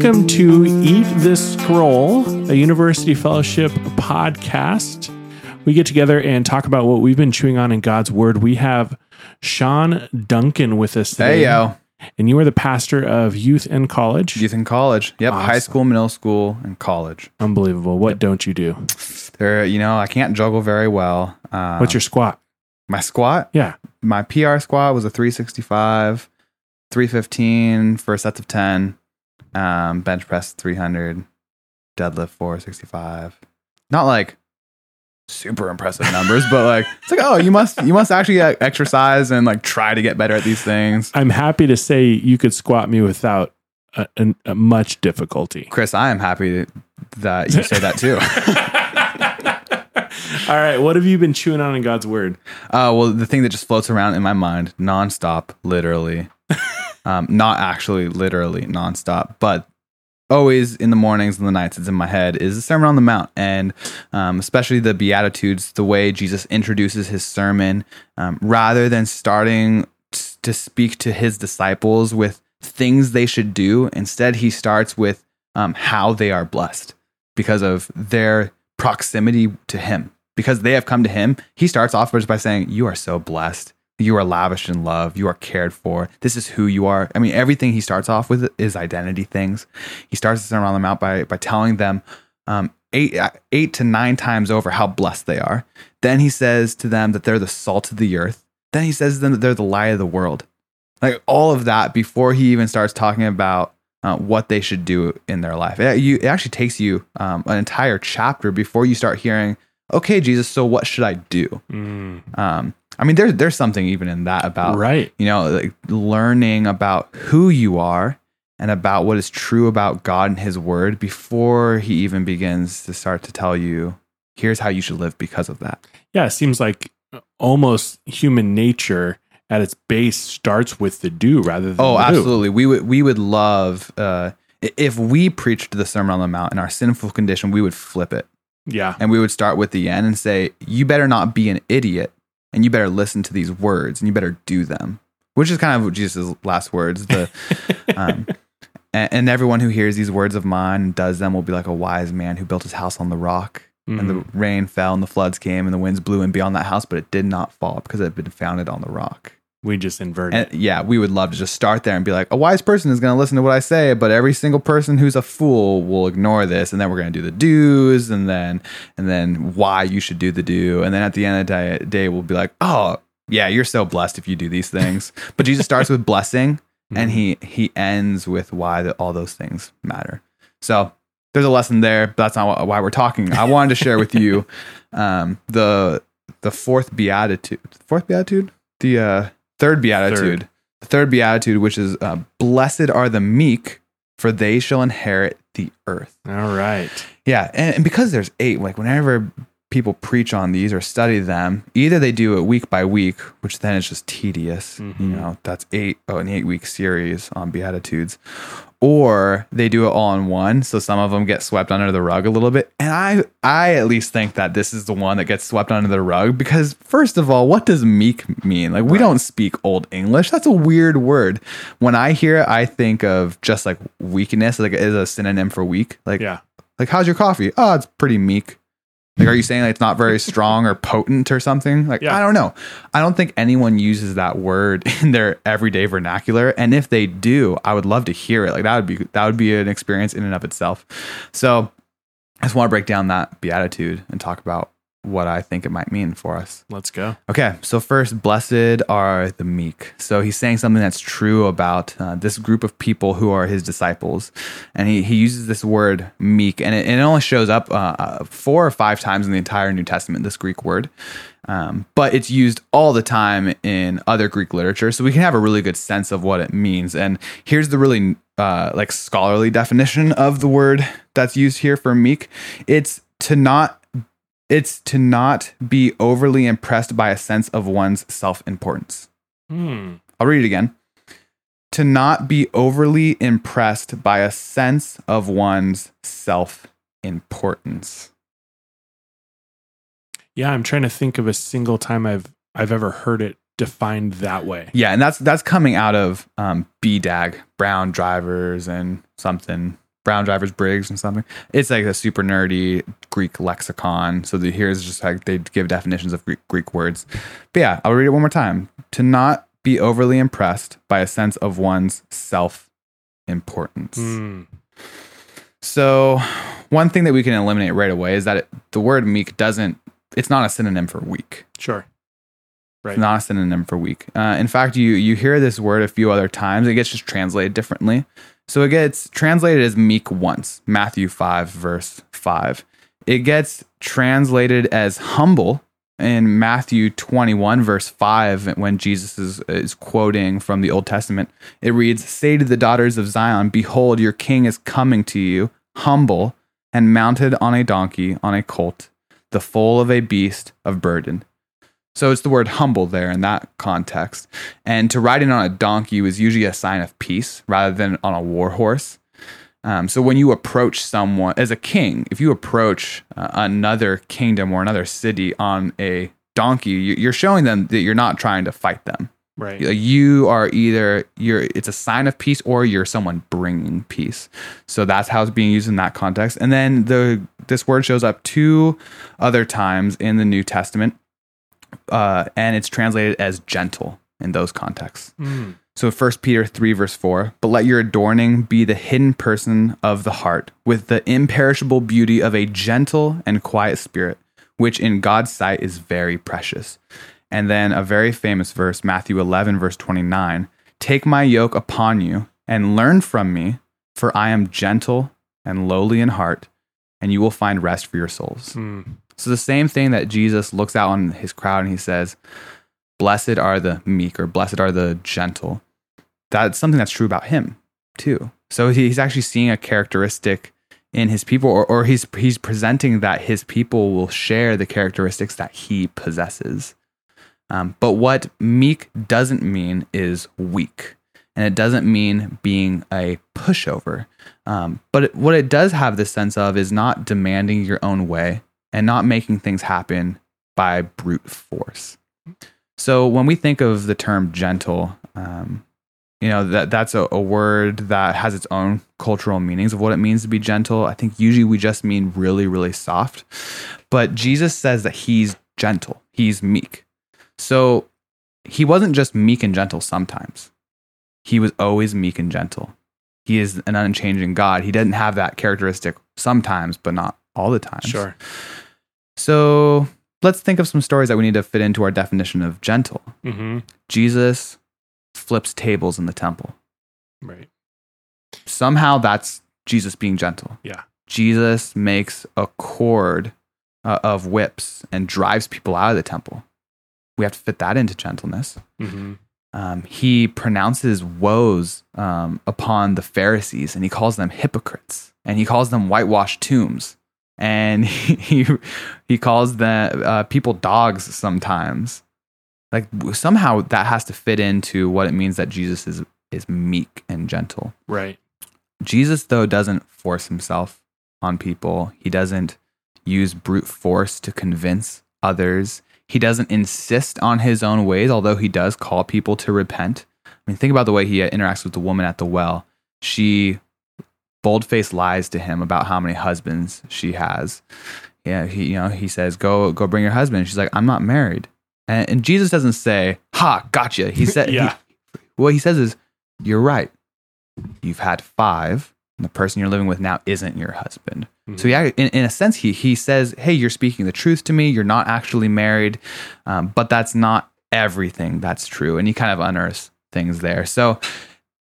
Welcome to Eat This Scroll, a University Fellowship podcast. We get together and talk about what we've been chewing on in God's Word. We have Sean Duncan with us today. Hey yo, And you are the pastor of youth and college. youth in college. Yep, high Awesome. school, middle school, and college. Unbelievable. What don't you do? There, you know, I can't juggle very well. Uh, What's your squat? my squat? Yeah. My PR squat was a 365, 315 for sets of 10, um, bench press 300, deadlift 465. Not like super impressive numbers, but like it's like oh, you must you must actually exercise and like try to get better at these things. I'm happy to say you could squat me without a, a, a much difficulty. Chris, I am happy that you say that too. All right. What have you been chewing on in God's Word? Uh, well, the thing that just floats around in my mind nonstop, literally, um, not actually literally nonstop, but always in the mornings and the nights, it's in my head is the Sermon on the Mount, and um, especially the Beatitudes, the way Jesus introduces his sermon, um, rather than starting to speak to his disciples with things they should do. Instead, he starts with um, how they are blessed because of their proximity to him. Because they have come to him, he starts off by saying, You are so blessed. You are lavished in love. You are cared for. This is who you are. I mean, everything he starts off with is identity things. He starts the Sermon on the Mount by, by telling them um, eight, eight to nine times over how blessed they are. Then he says to them that they're the salt of the earth. Then he says to them that they're the light of the world. Like all of that before he even starts talking about uh, what they should do in their life. It, you, it actually takes you um, an entire chapter before you start hearing, okay, Jesus, so what should I do? Um, I mean, there's there's something even in that about right. you know like learning about who you are and about what is true about God and His Word before He even begins to start to tell you, here's how you should live because of that. Yeah. It seems like almost human nature at its base starts with the do rather than Oh, absolutely. We would we would love uh, if we preached the Sermon on the Mount in our sinful condition, we would flip it Yeah. and we would start with the end and say, "You better not be an idiot, and you better listen to these words, and you better do them." Which is kind of Jesus' last words. The um, and, and everyone who hears these words of mine and does them will be like a wise man who built his house on the rock. And the Mm-hmm. rain fell, and the floods came, and the winds blew and beyond that house, but it did not fall because it had been founded on the rock. We just inverted. And yeah, we would love to just start there and be like, a wise person is going to listen to what I say, but every single person who's a fool will ignore this, and then we're going to do the do's, and then and then why you should do the do, and then at the end of the day, day we'll be like, oh yeah, you're so blessed if you do these things. but Jesus starts with blessing, and he he ends with why the, all those things matter. So there's a lesson there, but that's not why- why we're talking. I wanted to share with you um, the the fourth beatitude, fourth beatitude, the uh, third beatitude, Third. the third beatitude, which is uh, blessed are the meek, for they shall inherit the earth. All right. Yeah, and, and because there's eight, like whenever people preach on these or study them, either they do it week by week, which then is just tedious. You Mhm. know, that's eight, oh, an eight week series on Beatitudes, or they do it all in one. So some of them get swept under the rug a little bit. And I, I at least think that this is the one that gets swept under the rug because, first of all, what does meek mean? Like, we don't speak Old English. That's a weird word. When I hear it, I think of just like weakness, like as a synonym for weak. Like, Yeah. like, how's your coffee? Oh, it's pretty meek. Like, are you saying like it's not very strong or potent or something? Like, Yeah. I don't know. I don't think anyone uses that word in their everyday vernacular. And if they do, I would love to hear it. Like that would be that would be an experience in and of itself. So I just want to break down that beatitude and talk about what I think it might mean for us. Let's go. Okay, so first, blessed are the meek. So he's saying something that's true about uh, this group of people who are his disciples. And he, he uses this word meek, and it, and it only shows up uh, uh, four or five times in the entire New Testament, this Greek word. Um, but it's used all the time in other Greek literature, so we can have a really good sense of what it means. And here's the really uh, like scholarly definition of the word that's used here for meek. It's to not it's to not be overly impressed by a sense of one's self-importance. Hmm. I'll read it again. To not be overly impressed by a sense of one's self-importance. Yeah, I'm trying to think of a single time I've I've ever heard it defined that way. Yeah, and that's that's coming out of um, BDAG, Brown drivers, and something Brown Drivers Briggs and something. It's like a super nerdy Greek lexicon. So the, here's just like they give definitions of Greek, Greek words. But yeah, I'll read it one more time. To not be overly impressed by a sense of one's self importance. Mm. So, one thing that we can eliminate right away is that it, the word meek doesn't, it's not a synonym for weak. Sure. Right. It's not a synonym for weak. Uh, in fact, you you hear this word a few other times. It gets just translated differently. So it gets translated as meek once, Matthew 5, verse 5. It gets translated as humble in Matthew 21, verse 5, when Jesus is, is quoting from the Old Testament. It reads, Say to the daughters of Zion, Behold, your king is coming to you, humble and mounted on a donkey, on a colt, the foal of a beast of burden. So it's the word humble there in that context. And to ride in on a donkey was usually a sign of peace rather than on a war horse. Um, so when you approach someone as a king, if you approach uh, another kingdom or another city on a donkey, you're showing them that you're not trying to fight them. Right. You are either you're it's a sign of peace or you're someone bringing peace. So that's how it's being used in that context. And then the this word shows up two other times in the New Testament uh, and it's translated as gentle in those contexts. Mm. So 1 Peter 3, verse 4, but let your adorning be the hidden person of the heart, with the imperishable beauty of a gentle and quiet spirit, which in God's sight is very precious. And then a very famous verse, Matthew 11, verse 29, take my yoke upon you and learn from me, for I am gentle and lowly in heart, and you will find rest for your souls. Mm. So the same thing that Jesus looks out on his crowd and he says, Blessed are the meek or blessed are the gentle. That's something that's true about him too. So he's actually seeing a characteristic in his people, or, or he's he's presenting that his people will share the characteristics that he possesses. Um, but what meek doesn't mean is weak, and it doesn't mean being a pushover. Um, but it, what it does have the sense of is not demanding your own way, and not making things happen by brute force. So when we think of the term gentle, um, you know that that's a, a, word that has its own cultural meanings of what it means to be gentle. I think usually we just mean really, really soft. But Jesus says that he's gentle, he's meek. So he wasn't just meek and gentle sometimes. He was always meek and gentle. He is an unchanging God. He doesn't have that characteristic sometimes, but not all the time. Sure. So let's think of some stories that we need to fit into our definition of gentle. Mm-hmm. Jesus flips tables in the temple. Right. Somehow that's Jesus being gentle. Yeah. Jesus makes a cord uh, of whips and drives people out of the temple. We have to fit that into gentleness. Mm-hmm. Um, he pronounces woes um, upon the Pharisees and he calls them hypocrites and he calls them whitewashed tombs and he he calls the uh, people dogs sometimes. Like somehow that has to fit into what it means that Jesus is is meek and gentle. Right. Jesus though doesn't force himself on people. He doesn't use brute force to convince others. He doesn't insist on his own ways, although he does call people to repent. I mean, think about the way he interacts with the woman at the well. She bold-faced lies to him about how many husbands she has. Yeah, he you know he says, "Go go bring your husband." She's like, "I'm not married," and, and Jesus doesn't say, "Ha, gotcha." He said, yeah. He, what he says is, "You're right. You've had five, and the person you're living with now isn't your husband." So yeah, in, in a sense, he he says, "Hey, you're speaking the truth to me. You're not actually married, um, but that's not everything that's true." And he kind of unearths things there. So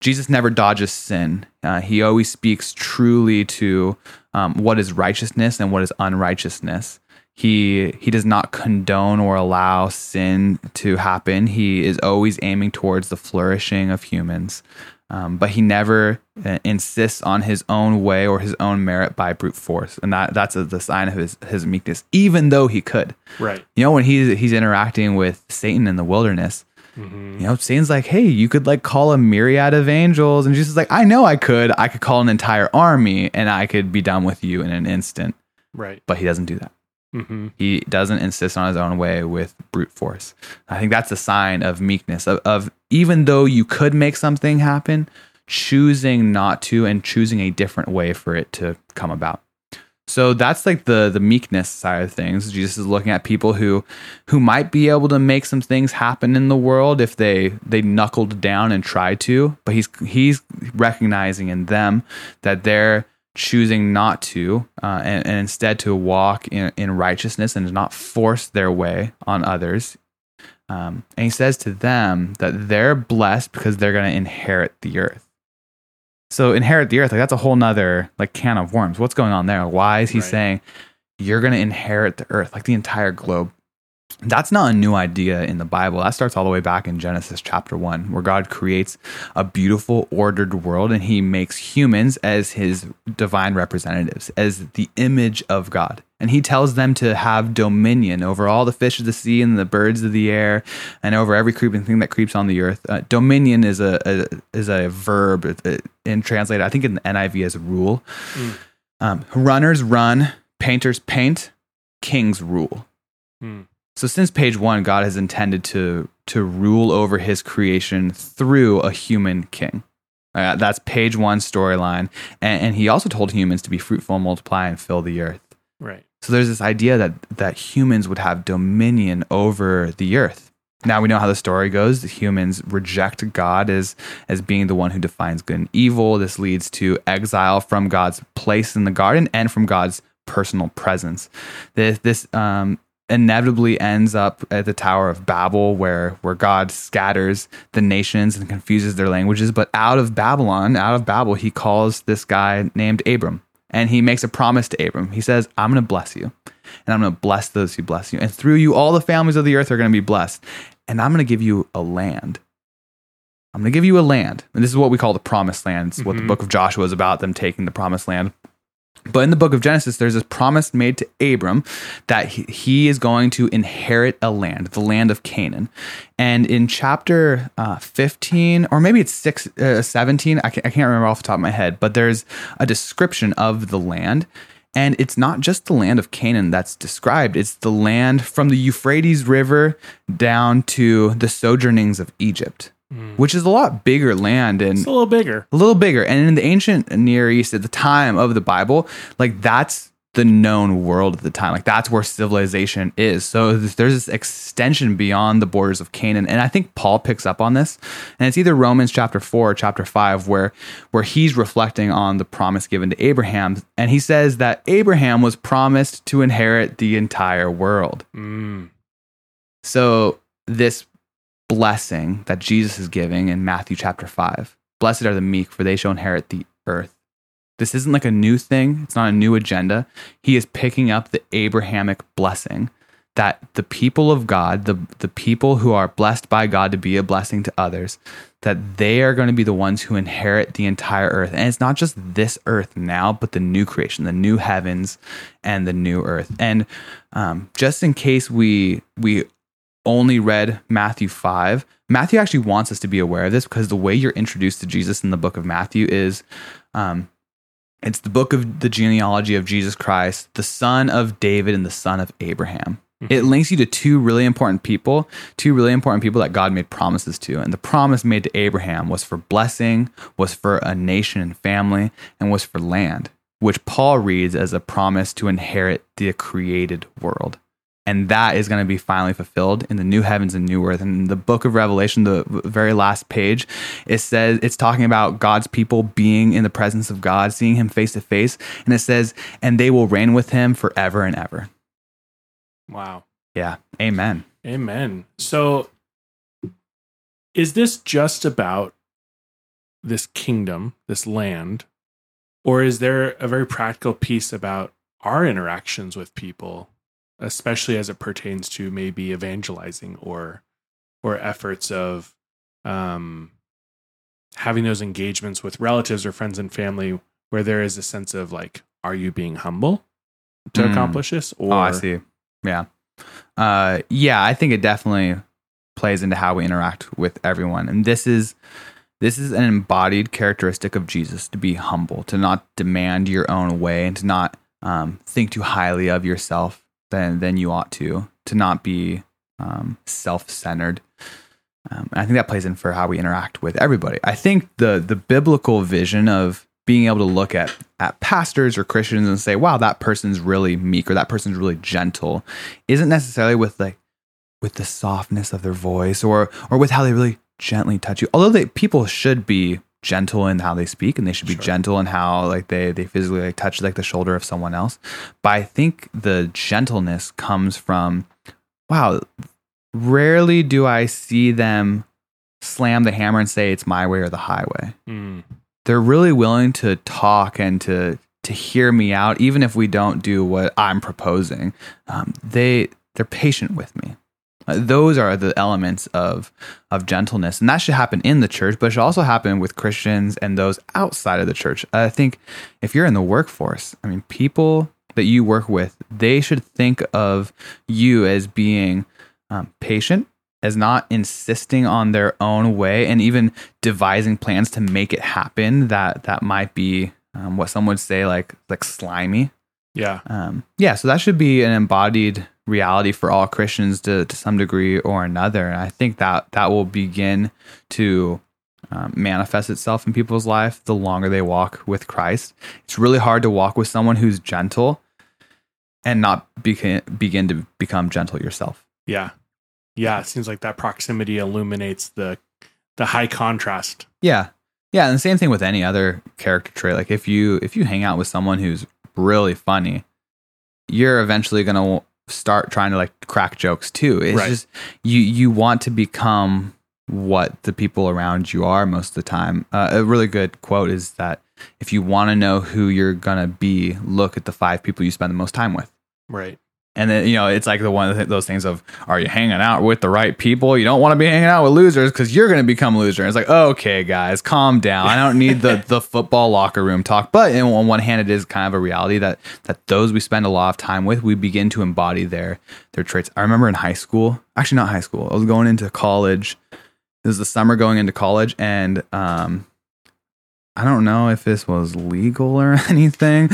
Jesus never dodges sin. Uh, he always speaks truly to um, what is righteousness and what is unrighteousness. He he does not condone or allow sin to happen. He is always aiming towards the flourishing of humans, um, but he never uh, insists on his own way or his own merit by brute force, and that that's a, the sign of his his meekness. Even though he could, right? You know, when he's he's interacting with Satan in the wilderness, Mm-hmm. you know, Satan's like, hey, you could like call a myriad of angels. And Jesus is like, I know I could. I could call an entire army and I could be done with you in an instant. Right. But he doesn't do that. Mm-hmm. He doesn't insist on his own way with brute force. I think that's a sign of meekness, of, of even though you could make something happen, choosing not to and choosing a different way for it to come about. So that's like the the meekness side of things. Jesus is looking at people who who might be able to make some things happen in the world if they they knuckled down and tried to, but he's he's recognizing in them that they're choosing not to uh, and, and instead to walk in, in righteousness and not force their way on others. Um, and he says to them that they're blessed because they're going to inherit the earth. So inherit the earth, like that's a whole nother like can of worms. What's going on there? Why is he Right. saying you're going to inherit the earth, like the entire globe? That's not a new idea in the Bible. That starts all the way back in Genesis chapter one, where God creates a beautiful, ordered world and he makes humans as his divine representatives, as the image of God. And he tells them to have dominion over all the fish of the sea and the birds of the air and over every creeping thing that creeps on the earth. Uh, dominion is a, a is a verb in translated, I think in the NIV as rule. Um, runners run, painters paint, kings rule. Hmm. So since page one, God has intended to to rule over His creation through a human king. Uh, that's page one storyline, and, and He also told humans to be fruitful and multiply and fill the earth. Right. So there's this idea that that humans would have dominion over the earth. Now we know how the story goes. The humans reject God as as being the one who defines good and evil. This leads to exile from God's place in the garden and from God's personal presence. This this um, inevitably ends up at the Tower of Babel, where where God scatters the nations and confuses their languages. But out of Babylon, out of Babel, He calls this guy named Abram, and He makes a promise to Abram. He says, "I'm going to bless you." and I'm going to bless those who bless you. And through you, all the families of the earth are going to be blessed. And I'm going to give you a land. I'm going to give you a land. And this is what we call the promised land. It's what the Mhm. book of Joshua is about, them taking the promised land. But in the book of Genesis, there's this promise made to Abram that he, is going to inherit a land, the land of Canaan. And in chapter uh, 15, or maybe it's six, uh, 17, I can't, I can't remember off the top of my head, but there's a description of the land. And it's not just the land of Canaan that's described, it's the land from the Euphrates River down to the sojournings of Egypt, which is a lot bigger land. And It's a little bigger. a little bigger. And in the ancient Near East at the time of the Bible, like that's the known world at the time. Like that's where civilization is. So there's this extension beyond the borders of Canaan. And I think Paul picks up on this. And it's either Romans chapter 4 or chapter 5 where where he's reflecting on the promise given to Abraham and he says that Abraham was promised to inherit the entire world. Mm. So this blessing that Jesus is giving in Matthew chapter 5. Blessed are the meek for they shall inherit the earth. This isn't like a new thing. It's not a new agenda. He is picking up the Abrahamic blessing that the people of God, the the people who are blessed by God to be a blessing to others, that they are going to be the ones who inherit the entire earth. And it's not just this earth now, but the new creation, the new heavens and the new earth. And um, just in case we we only read Matthew 5, Matthew actually wants us to be aware of this because the way you're introduced to Jesus in the book of Matthew is um, it's the book of the genealogy of Jesus Christ, the son of David and the son of Abraham. It links you to two really important people, two really important people that God made promises to. And the promise made to Abraham was for blessing, was for a nation and family, and was for land, which Paul reads as a promise to inherit the created world. And that is going to be finally fulfilled in the new heavens and new earth. And in the book of Revelation, the very last page, it says it's talking about God's people being in the presence of God, seeing him face to face. And it says, and they will reign with him forever and ever. Wow. Yeah. Amen. Amen. So, is this just about this kingdom, this land, or is there a very practical piece about our interactions with people, especially as it pertains to maybe evangelizing or or efforts of um, having those engagements with relatives or friends and family, where there is a sense of like, are you being humble to Mm. accomplish this? Or oh, I see. Yeah. Uh, yeah, I think it definitely plays into how we interact with everyone. And this is this is an embodied characteristic of Jesus to be humble, to not demand your own way, and to not um, think too highly of yourself than than you ought to, to not be um, self centered. Um, I think that plays in for how we interact with everybody. I think the the biblical vision of being able to look at at pastors or Christians and say, "Wow, that person's really meek or that person's really gentle," isn't necessarily with like with the softness of their voice or or with how they really gently touch you. Although they people should be gentle in how they speak and they should be Sure. gentle in how like they they physically like touch like the shoulder of someone else. But I think the gentleness comes from wow, rarely do I see them slam the hammer and say it's my way or the highway. Mm. They're really willing to talk and to to hear me out, even if we don't do what I'm proposing. Um, they they're patient with me. Uh, those are the elements of of gentleness, and that should happen in the church, but it should also happen with Christians and those outside of the church. I think if you're in the workforce, I mean, people that you work with, they should think of you as being um, patient, as not insisting on their own way, and even devising plans to make it happen. That that might be um, what some would say like like slimy. Yeah. Um, yeah, so that should be an embodied reality for all Christians to, to some degree or another. And I think that that will begin to um, manifest itself in people's life the longer they walk with Christ. It's really hard to walk with someone who's gentle and not begin, begin to become gentle yourself. Yeah. Yeah. It seems like that proximity illuminates the the high contrast. Yeah. Yeah, and the same thing with any other character trait. Like if you if you hang out with someone who's really funny, you're eventually going to start trying to like crack jokes too. It's Right. just you you want to become what the people around you are most of the time. Uh, a really good quote is that if you want to know who you're going to be, look at the five people you spend the most time with. Right. And then, you know, it's like the one of those things of, are you hanging out with the right people? You don't want to be hanging out with losers because you're going to become a loser. And it's like, okay, guys, calm down. I don't need the, the football locker room talk. But in, on one hand, it is kind of a reality that, that those we spend a lot of time with, we begin to embody their, their traits. I remember in high school, actually not high school, I was going into college. It was the summer going into college. And, um, I don't know if this was legal or anything,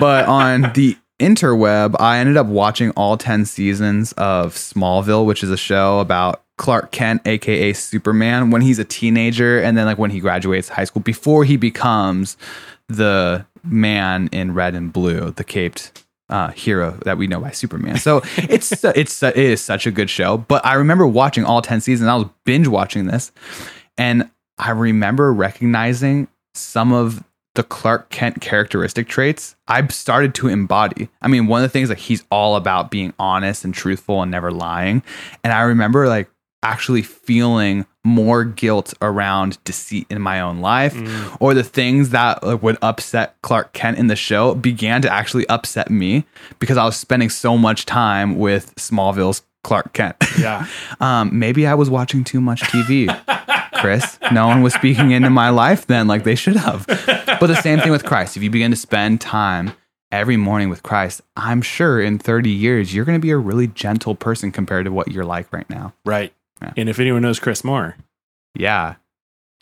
but on the interweb, I ended up watching all 10 seasons of Smallville, which is a show about Clark Kent, aka Superman, when he's a teenager and then like when he graduates high school before he becomes the man in red and blue, the caped uh, hero that we know by Superman. So it's it's it is such a good show. But I remember watching all 10 seasons. I was binge watching this and I remember recognizing some of the Clark Kent characteristic traits I've started to embody. I mean, one of the things like he's all about being honest and truthful and never lying. And I remember like actually feeling more guilt around deceit in my own life or the things that like, would upset Clark Kent in the show began to actually upset me because I was spending so much time with Smallville's Clark Kent. Yeah. um, maybe I was watching too much TV. Chris. No one was speaking into my life then like they should have. But the same thing with Christ. If you begin to spend time every morning with Christ, I'm sure in 30 years you're going to be a really gentle person compared to what you're like right now. Right. Yeah. And if anyone knows Chris Moore, Yeah.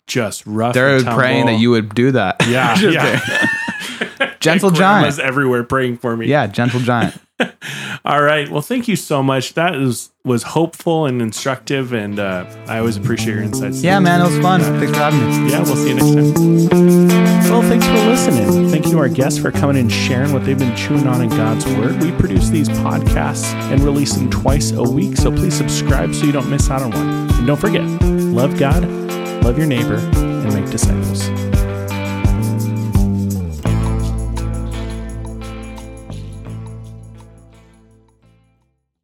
just rough. They're praying that you would do that. Yeah. Yeah. Gentle giant. everywhere praying for me. yeah, gentle giant. All right. Well, thank you so much. That is was hopeful and instructive, and uh, I always appreciate your insights. Yeah, man, it was fun. Thanks for having me. Yeah. We'll see you next time. Well, thanks for listening. Thank you to our guests for coming and sharing what they've been chewing on in God's Word. We produce these podcasts and release them twice a week, so please subscribe so you don't miss out on one. And don't forget, love God, love your neighbor, and make disciples.